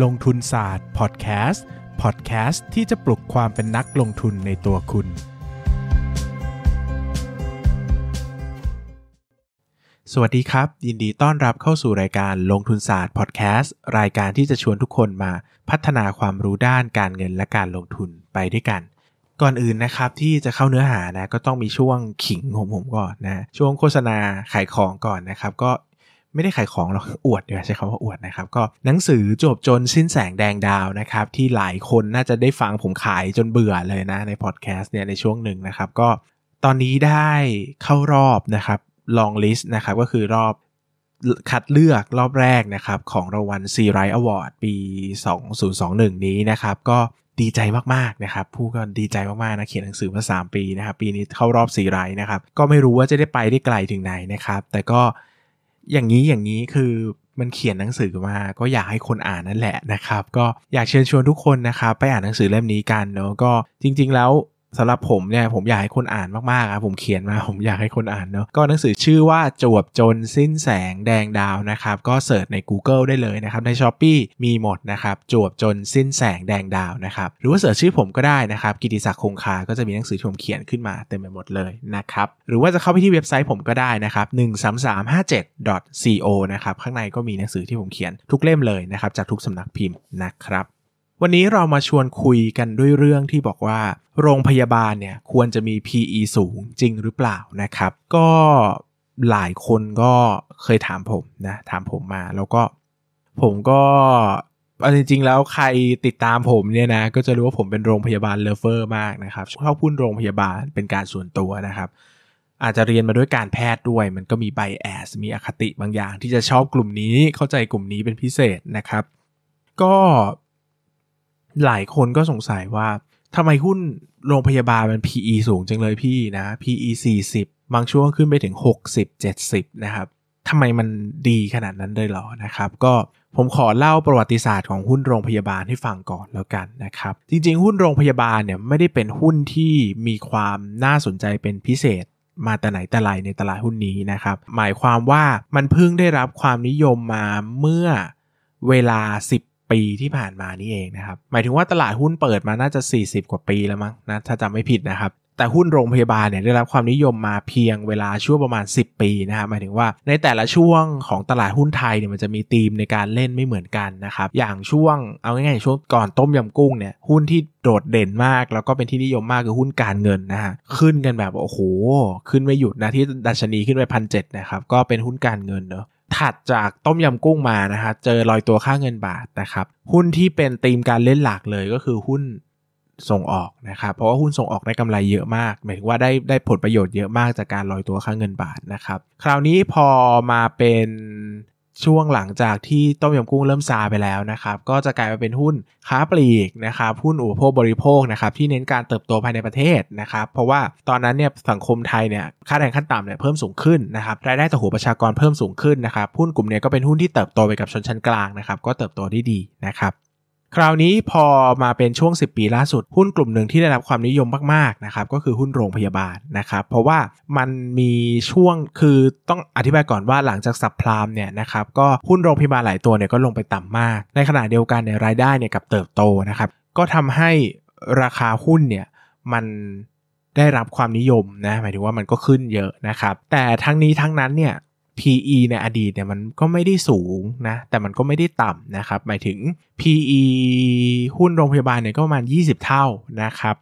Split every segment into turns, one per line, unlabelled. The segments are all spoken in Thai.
ลงทุนศาสตร์พอดแคสต์พอดแคสต์ที่จะปลุกความเป็นนักลงทุนในตัวคุณ สวัสดีครับ ยินดีต้อนรับเข้าสู่รายการลงทุนศาสตร์พอดแคสต์รายการที่จะชวนทุกคนมาพัฒนาความรู้ด้านการเงินและการลงทุนไปด้วยกัน ก่อนอื่นนะครับที่จะเข้าเนื้อหานะก็ต้องมีช่วงขิงของผมก่อนนะช่วงโฆษณาขายของก่อนนะครับ ก็ ไม่ได้ขายของหรอกอวดเดี๋ยวใช้คำว่าอวดนะครับ ก็หนังสือจบจนสิ้นแสงแดงดาวนะครับ ที่หลายคนน่าจะได้ฟังผมขายจนเบื่อเลยนะในพอดแคสต์เนี่ยในช่วงหนึ่งนะครับ ก็ตอนนี้ได้เข้ารอบนะครับ longlist นะครับก็คือรอบคัดเลือกรอบแรกนะครับ ของรางวัลซีไรต์ award ปี 2021 นี้นะครับ ก็ดีใจมากๆนะครับ ผู้ก็ดีใจมากๆนะเขียนหนังสือมา 3 ปีนะครับ ปีนี้เข้ารอบซีไรต์นะครับ ก็ไม่รู้ว่าจะได้ไปได้ไกลถึงไหนนะครับ แต่ก็ อย่างนี้อย่างนี้คือมันเขียนหนังสือมาก็อยากให้คนอ่านนั่นแหละนะครับ ก็อยากเชิญชวนทุกคนนะครับ ไปอ่านหนังสือเล่มนี้กันเนาะก็จริง ๆ แล้ว สำหรับผมเนี่ยผมอยากให้คนอ่านมากๆครับผมเขียนมาผมอยากให้คนอ่านเนาะก็หนังสือชื่อว่าจวบจนสิ้นแสงแดงดาวนะครับก็เสิร์ชใน Google ได้เลยนะครับใน s h อ p e e มีหมดนะครับจวบจนสิ้นแสงแดงดาวนะครับหรือว่าเสิร์ชชื่อผมก็ได้นะครับกิติศักดิ์คงคา ก็จะมีหนังสือที่ผมเขียนขึ้นมาเต็มไปหมดเลยนะครับหรือว่าจะเข้าไปที่เว็บไซต์ผมก็ได้นะครับ13357 co นะครับข้างในก็มีหนังสือที่ผมเขียนทุกเล่มเลยนะครับจากทุกสำนักพิมพ์นะครับ วันนี้เรามาชวนคุยกันด้วยเรื่องที่บอกว่า โรงพยาบาลเนี่ยควรจะมี PE สูงจริงหรือเปล่านะครับ ก็หลายคนก็เคยถามผมนะถามผมมาแล้วก็ผมก็เอาจริงๆแล้วใครติดตามผมเนี่ยนะก็จะรู้ว่าผมเป็นโรงพยาบาลเลเวอร์มากนะครับชอบพูดโรงพยาบาลเป็นการส่วนตัวนะครับ อาจจะเรียนมาด้วยการแพทย์ด้วย มันก็มีไบแอสมีอคติบางอย่าง ที่จะชอบกลุ่มนี้เข้าใจกลุ่มนี้เป็นพิเศษนะครับ ก็ หลายคนก็สงสัยว่าทำไมหุ้นโรงพยาบาลมัน PE สูงจังเลยพี่นะ PE 40 บางช่วงขึ้นไปถึง 60 70 นะครับทำไมมันดีขนาดนั้นเลยหรอนะครับ ก็ผมขอเล่าประวัติศาสตร์ของหุ้นโรงพยาบาลให้ฟังก่อนแล้วกันนะครับ จริงๆ หุ้นโรงพยาบาลเนี่ยไม่ได้เป็นหุ้นที่มีความน่าสนใจเป็นพิเศษมาแต่ไหนแต่ไรในตลาดหุ้นนี้นะครับ หมายความว่ามันเพิ่งได้รับความนิยมมาเมื่อเวลา 10 ปีที่ผ่านมานี่เองนะครับ หมายถึงว่าตลาดหุ้นเปิดมาน่าจะ 40 กว่าปีแล้วมั้งนะ ถ้าจำไม่ผิดนะครับ แต่หุ้นโรงพยาบาลเนี่ยได้รับความนิยมมาเพียงเวลาช่วงประมาณ 10 ปีนะครับ หมายถึงว่าในแต่ละช่วงของตลาดหุ้นไทยเนี่ยมันจะมีธีมในการเล่นไม่เหมือนกันนะครับ อย่างช่วงเอาง่ายๆช่วงก่อนต้มยำกุ้งเนี่ยหุ้นที่โดดเด่นมาก แล้วก็เป็นที่นิยมมากคือหุ้นการเงินนะฮะขึ้นกันแบบโอ้โหขึ้นไม่หยุดนะที่ดัชนีขึ้นไปพันเนะครับก็เป็นหุ้นการเงินเนอะ ถัดจากต้มยำกุ้งมานะฮะเจอลอยตัวค่าเงินบาทนะครับ หุ้นที่เป็นธีมการเล่นหลักเลยก็คือหุ้นส่งออกนะครับเพราะว่าหุ้นส่งออกได้กำไรเยอะมาก หมายถึงว่าได้ได้ผลประโยชน์เยอะมากจากการลอยตัวค่าเงินบาทนะครับ คราวนี้พอมาเป็น ช่วงหลังจากที่ต้มยำกุ้งเริ่มซาไปแล้วนะครับ ก็จะกลายมาเป็นหุ้นค้าปลีกนะครับหุ้นอุปโภคบริโภคนะครับที่เน้นการเติบโตภายในประเทศนะครับ เพราะว่าตอนนั้นเนี่ยสังคมไทยเนี่ยค่าแรงขั้นต่ำเนี่ยเพิ่มสูงขึ้นนะครับรายได้ต่อหัวประชากรเพิ่มสูงขึ้นนะครับหุ้นกลุ่มนี้ก็เป็นหุ้นที่เติบโตไปกับชนชั้นกลางนะครับ ก็เติบโตได้ดีนะครับ คราวนี้พอมาเป็นช่วง 10 ปีล่าสุด หุ้นกลุ่มหนึ่งที่ได้รับความนิยมมากๆนะครับก็คือหุ้นโรงพยาบาลนะครับเพราะว่ามันมีช่วงคือต้องอธิบายก่อนว่าหลังจากสับพลามเนี่ยนะครับก็หุ้นโรงพยาบาลหลายตัวเนี่ยก็ลงไปต่ำมาก ในขณะเดียวกันเนี่ยรายได้เนี่ยกับเติบโตนะครับก็ทำให้ราคาหุ้นเนี่ยมันได้รับความนิยมนะหมายถึงว่ามันก็ขึ้นเยอะนะครับแต่ทั้งนี้ทั้งนั้นเนี่ย PE ในอดีตเนี่ยมันก็ไม่ได้สูงนะแต่มันก็ไม่ได้ต่ำนะครับ หมายถึง PE หุ้นโรงพยาบาลเนี่ยก็ประมาณ 20 เท่านะครับ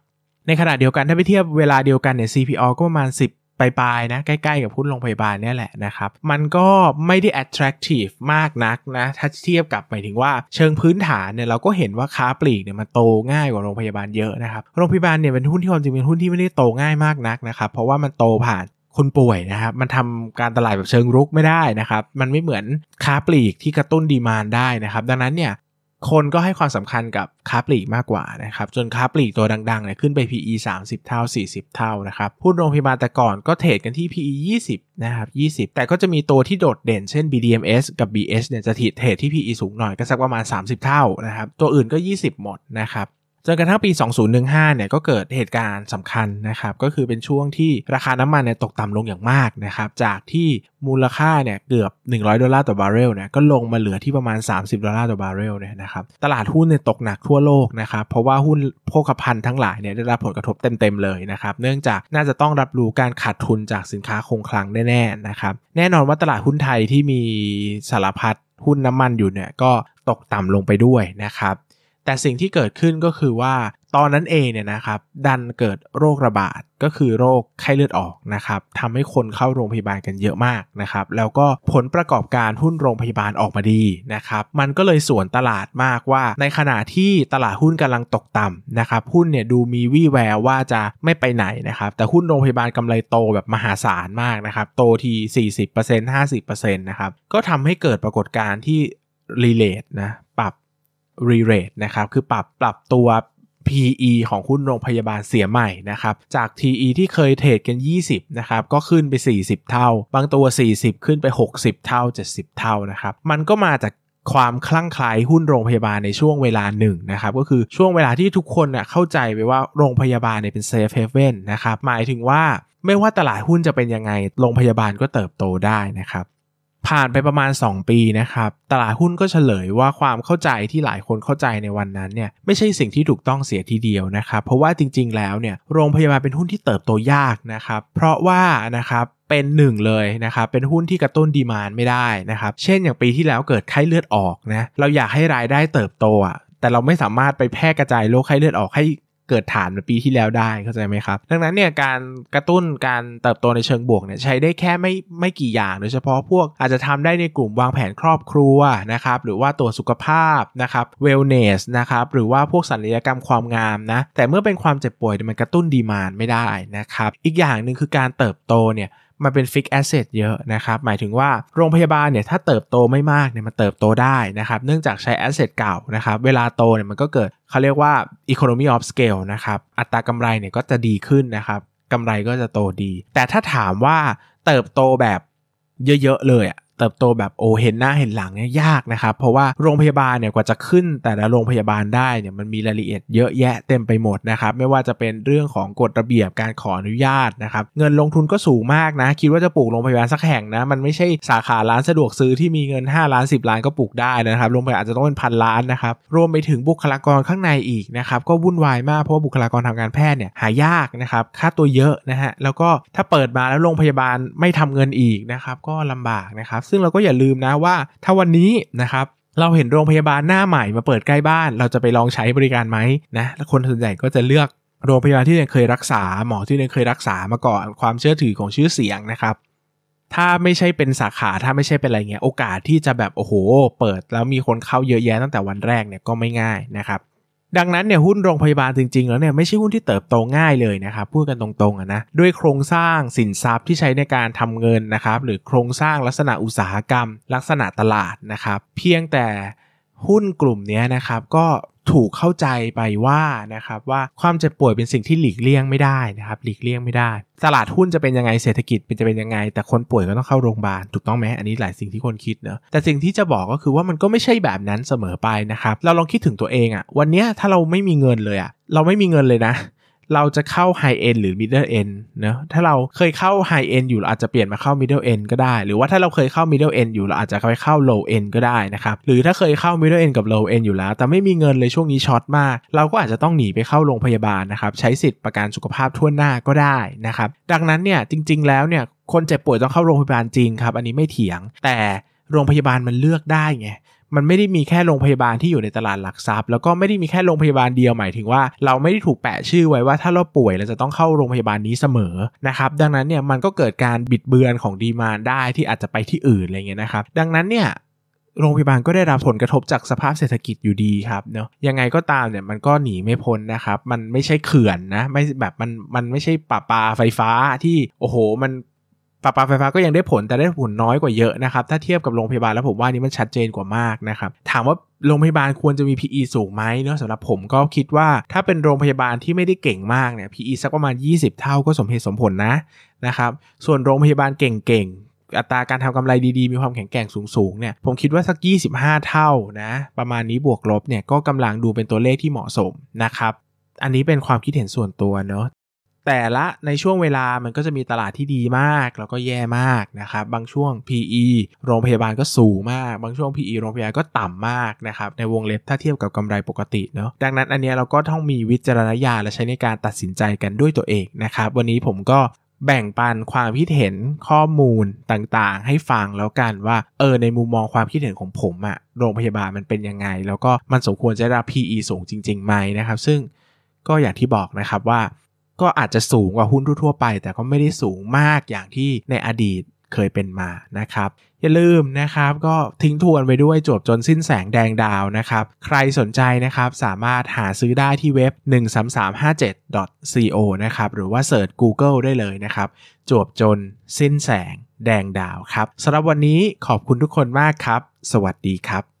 ในขณะเดียวกันถ้าไปเทียบเวลาเดียวกันเนี่ย CPO ก็ประมาณ 10ปลายๆนะใกล้ๆกับหุ้นโรงพยาบาลเนี่ยแหละนะครับ มันก็ไม่ได้ attractive มากนักนะถ้าเทียบกับหมายถึงว่าเชิงพื้นฐานเนี่ยเราก็เห็นว่าค้าปลีกเนี่ยมันโตง่ายกว่าโรงพยาบาลเยอะนะครับโรงพยาบาลเนี่ยเป็นหุ้นที่ความจริงเป็นหุ้นที่ไม่ได้โตง่ายมากนักนะครับเพราะว่ามันโตผ่าน คนป่วยนะครับมันทำการตลาดแบบเชิงรุกไม่ได้นะครับ มันไม่เหมือนค้าปลีกที่กระตุ้นดีมานได้นะครับ ดังนั้นเนี่ยคนก็ให้ความสำคัญกับค้าปลีกมากกว่านะครับ จนค้าปลีกตัวดังๆเนี่ยขึ้นไป PE 30 เท่า 40 เท่านะครับหุ้นโรงพยาบาลแต่ก่อนก็เทรดกันที่ PE 20 นะครับ 20 แต่ก็จะมีตัวที่โดดเด่นเช่น BDMS กับ BH เนี่ยจะเทรดที่ PE สูงหน่อยก็สักประมาณ 30 เท่านะครับ ตัวอื่นก็ 20 หมดนะครับ จนกระทั่งปี 2015 เนี่ยก็เกิดเหตุการณ์สำคัญนะครับ ก็คือเป็นช่วงที่ราคาน้ำมันเนี่ยตกต่ำลงอย่างมากนะครับ จากที่มูลค่าเนี่ยเกือบ 100 ดอลลาร์ต่อบาร์เรลเนี่ยก็ลงมาเหลือที่ประมาณ 30 ดอลลาร์ต่อบาร์เรลเนี่ยนะครับ ตลาดหุ้นเนี่ยตกหนักทั่วโลกนะครับ เพราะว่าหุ้นโภคภัณฑ์ทั้งหลายเนี่ยได้รับผลกระทบเต็มๆเลยนะครับ เนื่องจากน่าจะต้องรับรู้การขาดทุนจากสินค้าคงคลังแน่ๆนะครับ แน่นอนว่าตลาดหุ้นไทยที่มีสารพัดหุ้นน้ำมันอยู่เนี่ยก็ตกต่ำลงไปด้วยนะครับ แต่สิ่งที่เกิดขึ้นก็คือว่าตอนนั้นเองเนี่ยนะครับดันเกิดโรคระบาดก็คือโรคไข้เลือดออกนะครับทำให้คนเข้าโรงพยาบาลกันเยอะมากนะครับแล้วก็ผลประกอบการหุ้นโรงพยาบาลออกมาดีนะครับมันก็เลยส่วนตลาดมากว่า ในขณะที่ตลาดหุ้นกำลังตกต่ำนะครับหุ้นเนี่ยดูมีวี่แววว่าจะไม่ไปไหนนะครับแต่หุ้นโรงพยาบาลกำไรโตแบบมหาศาลมากนะครับโตที40% 50%นะครับก็ทำให้เกิดปรากฏการณ์ที่รีเลทนะ รับ re rate นะครับคือปรับปรับตัว PE ของหุ้นโรงพยาบาลเสียใหม่นะครับจาก TE ที่เคยเทรดกัน 20นะครับก็ขึ้นไป 40 เท่า บางตัว 40 ขึ้นไป 60 เท่า 70 เท่านะครับมันก็มาจากความคลั่งไคล้หุ้นโรงพยาบาลในช่วงเวลาหนึ่งนะครับก็คือช่วงเวลาที่ทุกคนน่ะเข้าใจไปว่าโรงพยาบาลเนี่ยเป็นเซฟเฮเว่นนะครับหมายถึงว่าไม่ว่าตลาดหุ้นจะเป็นยังไง โรงพยาบาลก็เติบโตได้นะครับ ผ่านไปประมาณ 2 ปีนะครับ ตลาดหุ้นก็เฉลยว่าความเข้าใจที่หลายคนเข้าใจในวันนั้นเนี่ยไม่ใช่สิ่งที่ถูกต้องเสียทีเดียวนะครับ เพราะว่าจริง ๆ แล้วเนี่ยโรงพยาบาลเป็นหุ้นที่เติบโตยากนะครับ เพราะว่านะครับเป็นหนึ่งเลยนะครับ เป็นหุ้นที่กระตุ้นดีมานไม่ได้นะครับ เช่นอย่างปีที่แล้วเกิดไข้เลือดออกนะ เราอยากให้รายได้เติบโตอะแต่เราไม่สามารถไปแพร่กระจายโรคไข้เลือดออกให้ เกิดฐานในปีที่แล้วได้เข้าใจไหมครับ ดังนั้นเนี่ยการกระตุ้นการเติบโตในเชิงบวกเนี่ยใช้ได้แค่ไม่ไม่กี่อย่าง โดยเฉพาะพวกอาจจะทำได้ในกลุ่มวางแผนครอบครัวนะครับหรือว่าตัวสุขภาพนะครับเวลเนสนะครับหรือว่าพวกศัลยกรรมความงามนะแต่เมื่อเป็นความเจ็บป่วยมันกระตุ้นดีมานไม่ได้นะครับอีกอย่างหนึ่งคือการเติบโตเนี่ย มันเป็น fixed asset เยอะนะครับ หมายถึงว่าโรงพยาบาลเนี่ยถ้าเติบโตไม่มากเนี่ยมันเติบโตได้นะครับ เนื่องจากใช้ asset เก่านะครับ เวลาโตเนี่ยมันก็เกิดเขาเรียกว่า economy of scale นะครับ อัตรากำไรเนี่ยก็จะดีขึ้นนะครับกำไรก็จะโตดี แต่ถ้าถามว่าเติบโตแบบเยอะๆเลยอะ เติบโตแบบโอเห็นหน้าเห็นหลังเนี่ยยากนะครับ เพราะว่าโรงพยาบาลเนี่ยกว่าจะขึ้นแต่ละโรงพยาบาลได้เนี่ยมันมีรายละเอียดเยอะแยะเต็มไปหมดนะครับไม่ว่าจะเป็นเรื่องของกฎระเบียบการขออนุญาตนะครับเงินลงทุนก็สูงมากนะ คิดว่าจะปลูกโรงพยาบาลสักแห่งนะมันไม่ใช่สาขาร้านสะดวกซื้อที่มีเงิน 5 ล้าน 10 ล้านก็ปลูกได้นะครับโรงพยาบาลอาจจะต้องเป็นพันล้านนะครับรวมไปถึงบุคลากรข้างในอีกนะครับก็วุ่นวายมากเพราะว่าบุคลากรทางการแพทย์เนี่ยหายากนะครับค่าตัวเยอะนะฮะแล้วก็ถ้าเปิดมาแล้วโรงพยาบาลไม่ทำเงินอีกนะครับก็ลำบากนะครับซึ่งเราก็อย่าลืมนะว่า ถ้าวันนี้นะครับเราเห็นโรงพยาบาลหน้าใหม่มาเปิดใกล้บ้าน เราจะไปลองใช้บริการไหมนะแล้วคนส่วนใหญ่ก็จะเลือกโรงพยาบาลที่เคยรักษา หมอที่เคยรักษามาก่อนความเชื่อถือของชื่อเสียงนะครับ ถ้าไม่ใช่เป็นสาขาถ้าไม่ใช่เป็นอะไรเงี้ยโอกาสที่จะแบบโอ้โห เปิดแล้วมีคนเข้าเยอะแยะตั้งแต่วันแรกเนี่ยก็ไม่ง่ายนะครับ ดังนั้นเนี่ยหุ้นโรงพยาบาลจริงๆ แล้วเนี่ยไม่ใช่หุ้นที่เติบโตง่ายเลยนะครับพูดกันตรงๆนะด้วยโครงสร้างสินทรัพย์ที่ใช้ในการทำเงินนะครับหรือโครงสร้างลักษณะอุตสาหกรรม ลักษณะตลาดนะครับเพียงแต่หุ้นกลุ่มนี้นะครับก็ ถูกเข้าใจไปว่านะครับว่าความเจ็บป่วยเป็นสิ่งที่หลีกเลี่ยงไม่ได้นะครับหลีกเลี่ยงไม่ได้ ตลาดหุ้นจะเป็นยังไงเศรษฐกิจเป็นจะเป็นยังไง แต่คนป่วยก็ต้องเข้าโรงพยาบาลถูกต้องไหมอันนี้หลายสิ่งที่คนคิดเนอะแต่สิ่งที่จะบอกก็คือว่ามันก็ไม่ใช่แบบนั้นเสมอไปนะครับเราลองคิดถึงตัวเองอะวันนี้ถ้าเราไม่มีเงินเลยอะเราไม่มีเงินเลยนะ เราจะเข้า High End หรือ Middle End เนะถ้าเราเคยเข้า High End อยู่เราอาจจะเปลี่ยนมาเข้า Middle End ก็ได้ หรือว่าถ้าเราเคยเข้า Middle End อยู่เราอาจจะไปเข้า Low End ก็ได้นะครับหรือถ้าเคยเข้า Middle End กับ Low End อยู่แล้ว แต่ไม่มีเงินเลยช่วงนี้ช็อตมาก เราก็อาจจะต้องหนีไปเข้าโรงพยาบาลนะครับใช้สิทธิ์ประกันสุขภาพทั่วหน้าก็ได้นะครับดังนั้นเนี่ยจริง ๆ แล้วเนี่ยคนเจ็บป่วยต้องเข้าโรงพยาบาลจริงครับอันนี้ไม่เถียง แต่โรงพยาบาลมันเลือกได้ไง มันไม่ได้มีแค่โรงพยาบาลที่อยู่ในตลาดหลักทรัพย์ แล้วก็ไม่ได้มีแค่โรงพยาบาลเดียวหมายถึงว่า เราไม่ได้ถูกแปะชื่อไว้ว่าถ้าเราป่วยเราจะต้องเข้าโรงพยาบาลนี้เสมอนะครับดังนั้นเนี่ยมันก็เกิดการบิดเบือนของดีมานได้ที่อาจจะไปที่อื่นอะไรเงี้ยนะครับดังนั้นเนี่ยโรงพยาบาลก็ได้รับผลกระทบจากสภาพเศรษฐกิจอยู่ดีครับเนาะยังไงก็ตามเนี่ยมันก็หนีไม่พ้นนะครับ มันไม่ใช่เขื่อนนะไม่แบบมันมันไม่ใช่ปะปาไฟฟ้าที่โอ้โห มัน ปรับปาไฟฟ้าก็ยังได้ผลแต่ได้ผลน้อยกว่าเยอะนะครับ ถ้าเทียบกับโรงพยาบาลแล้วผมว่านี้มันชัดเจนกว่ามากนะครับ ถามว่าโรงพยาบาลควรจะมี PE สูงไหมเนาะสำหรับผมก็คิดว่าถ้าเป็นโรงพยาบาลที่ไม่ได้เก่งมากเนี่ย PE สักประมาณ 20 เท่าก็สมเหตุสมผลนะนะครับส่วนโรงพยาบาลเก่งๆอัตราการทำกำไรดีๆ มีความแข็งแกร่งสูงๆเนี่ยผมคิดว่าสัก 25 เท่านะประมาณนี้บวกลบเนี่ยก็กำลังดูเป็นตัวเลขที่เหมาะสมนะครับอันนี้เป็นความคิดเห็นส่วนตัวเนาะ แต่ละในช่วงเวลามันก็จะมีตลาดที่ดีมากแล้วก็แย่มากนะครับ บางช่วง PE โรงพยาบาลก็สูงมาก บางช่วง PE โรงพยาบาลก็ต่ำมากนะครับ ในวงเล็บถ้าเทียบกับกำไรปกติเนาะดังนั้นอันนี้เราก็ต้องมีวิจารณญาณและใช้ในการตัดสินใจกันด้วยตัวเองนะครับ วันนี้ผมก็แบ่งปันความคิดเห็นข้อมูลต่างๆ ให้ฟังแล้วกันว่าเออในมุมมองความคิดเห็นของผมอะโรงพยาบาลมันเป็นยังไง แล้วก็มันสมควรจะรับ PE สูงจริงๆไหมนะครับ ซึ่งก็อย่างที่บอกนะครับว่า ก็อาจจะสูงกว่าหุ้นทั่วไป แต่ก็ไม่ได้สูงมากอย่างที่ในอดีตเคยเป็นมานะครับ อย่าลืมนะครับก็ทิ้งทวนไปด้วยจบจนสิ้นแสงแดงดาวนะครับ ใครสนใจนะครับสามารถหาซื้อได้ที่เว็บ 13357.co นะครับ หรือว่าเสิร์ช Google ได้เลยนะครับจวบจนสิ้นแสงแดงดาวครับสำหรับวันนี้ขอบคุณทุกคนมากครับ สวัสดีครับ